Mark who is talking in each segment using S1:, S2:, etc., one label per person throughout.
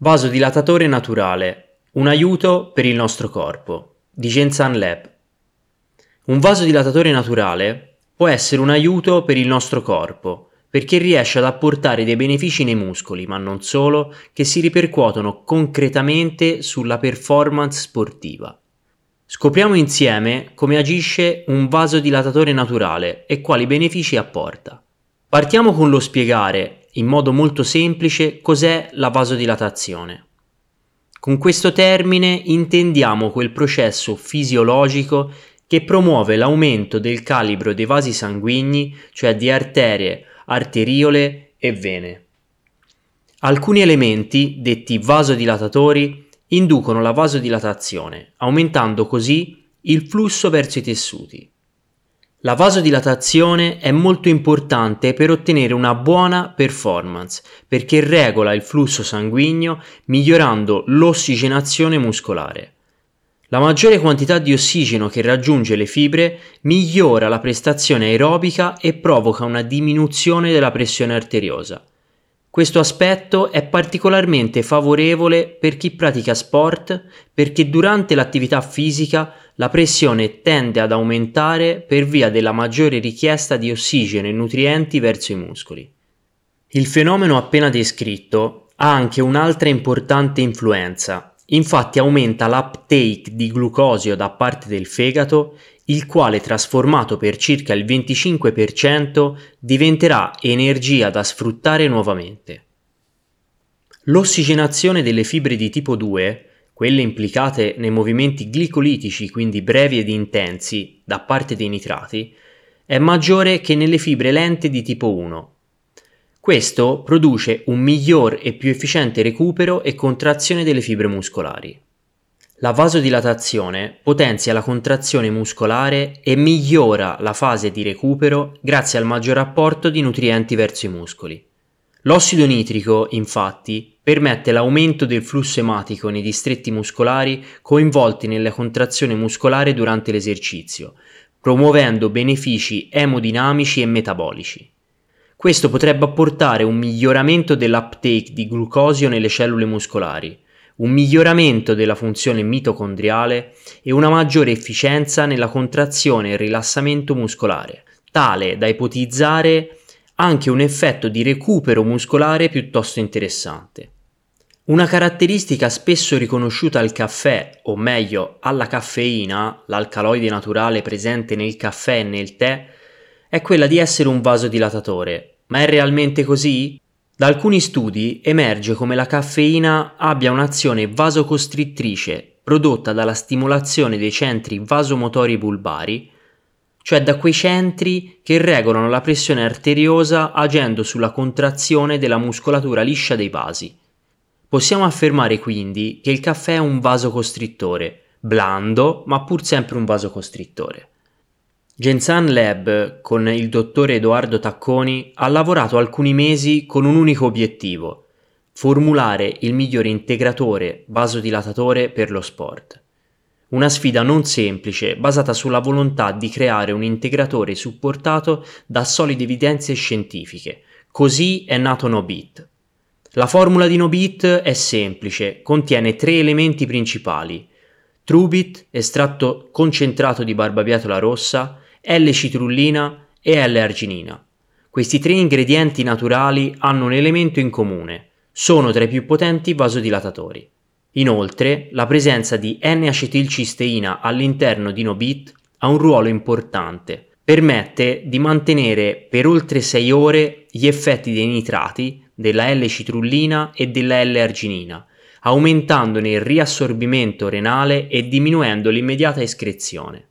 S1: Vasodilatatore naturale, un aiuto per il nostro corpo, di Gensan Lab. Un vasodilatatore naturale può essere un aiuto per il nostro corpo, perché riesce ad apportare dei benefici nei muscoli, ma non solo, che si ripercuotono concretamente sulla performance sportiva. Scopriamo insieme come agisce un vasodilatatore naturale e quali benefici apporta. Partiamo con lo spiegare in modo molto semplice cos'è la vasodilatazione. Con questo termine intendiamo quel processo fisiologico che promuove l'aumento del calibro dei vasi sanguigni, cioè di arterie, arteriole e vene. Alcuni elementi, detti vasodilatatori, inducono la vasodilatazione, aumentando così il flusso verso i tessuti. La vasodilatazione è molto importante per ottenere una buona performance perché regola il flusso sanguigno migliorando l'ossigenazione muscolare. La maggiore quantità di ossigeno che raggiunge le fibre migliora la prestazione aerobica e provoca una diminuzione della pressione arteriosa. Questo aspetto è particolarmente favorevole per chi pratica sport perché durante l'attività fisica la pressione tende ad aumentare per via della maggiore richiesta di ossigeno e nutrienti verso i muscoli. Il fenomeno appena descritto ha anche un'altra importante influenza, infatti aumenta l'uptake di glucosio da parte del fegato il quale trasformato per circa il 25% diventerà energia da sfruttare nuovamente. L'ossigenazione delle fibre di tipo 2, quelle implicate nei movimenti glicolitici, quindi brevi ed intensi, da parte dei nitrati, è maggiore che nelle fibre lente di tipo 1. Questo produce un miglior e più efficiente recupero e contrazione delle fibre muscolari. La vasodilatazione potenzia la contrazione muscolare e migliora la fase di recupero grazie al maggior apporto di nutrienti verso i muscoli. L'ossido nitrico, infatti, permette l'aumento del flusso ematico nei distretti muscolari coinvolti nella contrazione muscolare durante l'esercizio, promuovendo benefici emodinamici e metabolici. Questo potrebbe apportare un miglioramento dell'uptake di glucosio nelle cellule muscolari, un miglioramento della funzione mitocondriale e una maggiore efficienza nella contrazione e rilassamento muscolare, tale da ipotizzare anche un effetto di recupero muscolare piuttosto interessante. Una caratteristica spesso riconosciuta al caffè, o meglio alla caffeina, l'alcaloide naturale presente nel caffè e nel tè, è quella di essere un vasodilatatore. Ma è realmente così? Da alcuni studi emerge come la caffeina abbia un'azione vasocostrittrice prodotta dalla stimolazione dei centri vasomotori bulbari, cioè da quei centri che regolano la pressione arteriosa agendo sulla contrazione della muscolatura liscia dei vasi. Possiamo affermare quindi che il caffè è un vasocostrittore, blando ma pur sempre un vasocostrittore. Gensan Lab, con il dottore Edoardo Tacconi, ha lavorato alcuni mesi con un unico obiettivo, formulare il migliore integratore vasodilatatore per lo sport. Una sfida non semplice, basata sulla volontà di creare un integratore supportato da solide evidenze scientifiche. Così è nato Nobit. La formula di Nobit è semplice, contiene tre elementi principali. Trubit, estratto concentrato di barbabietola rossa, L-citrullina e L-arginina. Questi tre ingredienti naturali hanno un elemento in comune, sono tra i più potenti vasodilatatori. Inoltre, la presenza di N-acetilcisteina all'interno di Nobit ha un ruolo importante. Permette di mantenere per oltre 6 ore gli effetti dei nitrati, della L-citrullina e della L-arginina, aumentandone il riassorbimento renale e diminuendo l'immediata escrezione.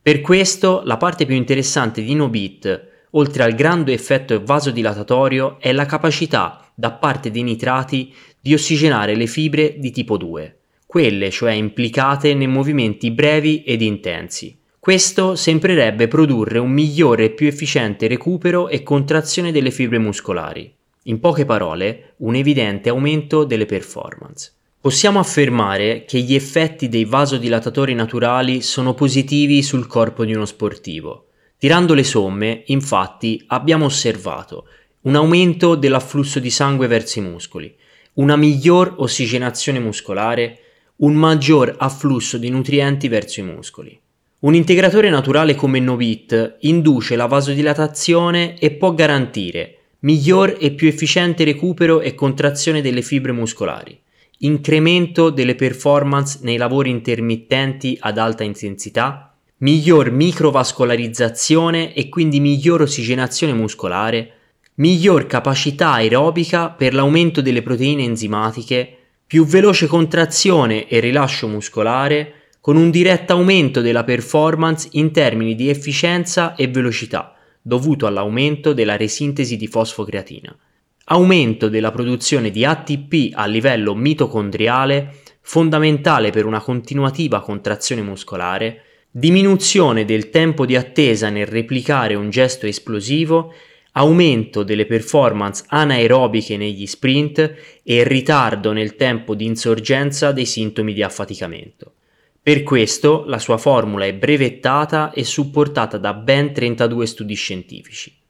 S1: Per questo la parte più interessante di Nobit, oltre al grande effetto vasodilatatorio, è la capacità da parte dei nitrati di ossigenare le fibre di tipo 2, quelle cioè implicate nei movimenti brevi ed intensi. Questo sembrerebbe produrre un migliore e più efficiente recupero e contrazione delle fibre muscolari. In poche parole, un evidente aumento delle performance. Possiamo affermare che gli effetti dei vasodilatatori naturali sono positivi sul corpo di uno sportivo. Tirando le somme, infatti, abbiamo osservato un aumento dell'afflusso di sangue verso i muscoli, una miglior ossigenazione muscolare, un maggior afflusso di nutrienti verso i muscoli. Un integratore naturale come Novit induce la vasodilatazione e può garantire miglior e più efficiente recupero e contrazione delle fibre muscolari, incremento delle performance nei lavori intermittenti ad alta intensità, miglior microvascolarizzazione e quindi miglior ossigenazione muscolare, miglior capacità aerobica per l'aumento delle proteine enzimatiche, più veloce contrazione e rilascio muscolare, con un diretto aumento della performance in termini di efficienza e velocità, dovuto all'aumento della resintesi di fosfocreatina. Aumento della produzione di ATP a livello mitocondriale, fondamentale per una continuativa contrazione muscolare, diminuzione del tempo di attesa nel replicare un gesto esplosivo, aumento delle performance anaerobiche negli sprint e ritardo nel tempo di insorgenza dei sintomi di affaticamento. Per questo la sua formula è brevettata e supportata da ben 32 studi scientifici.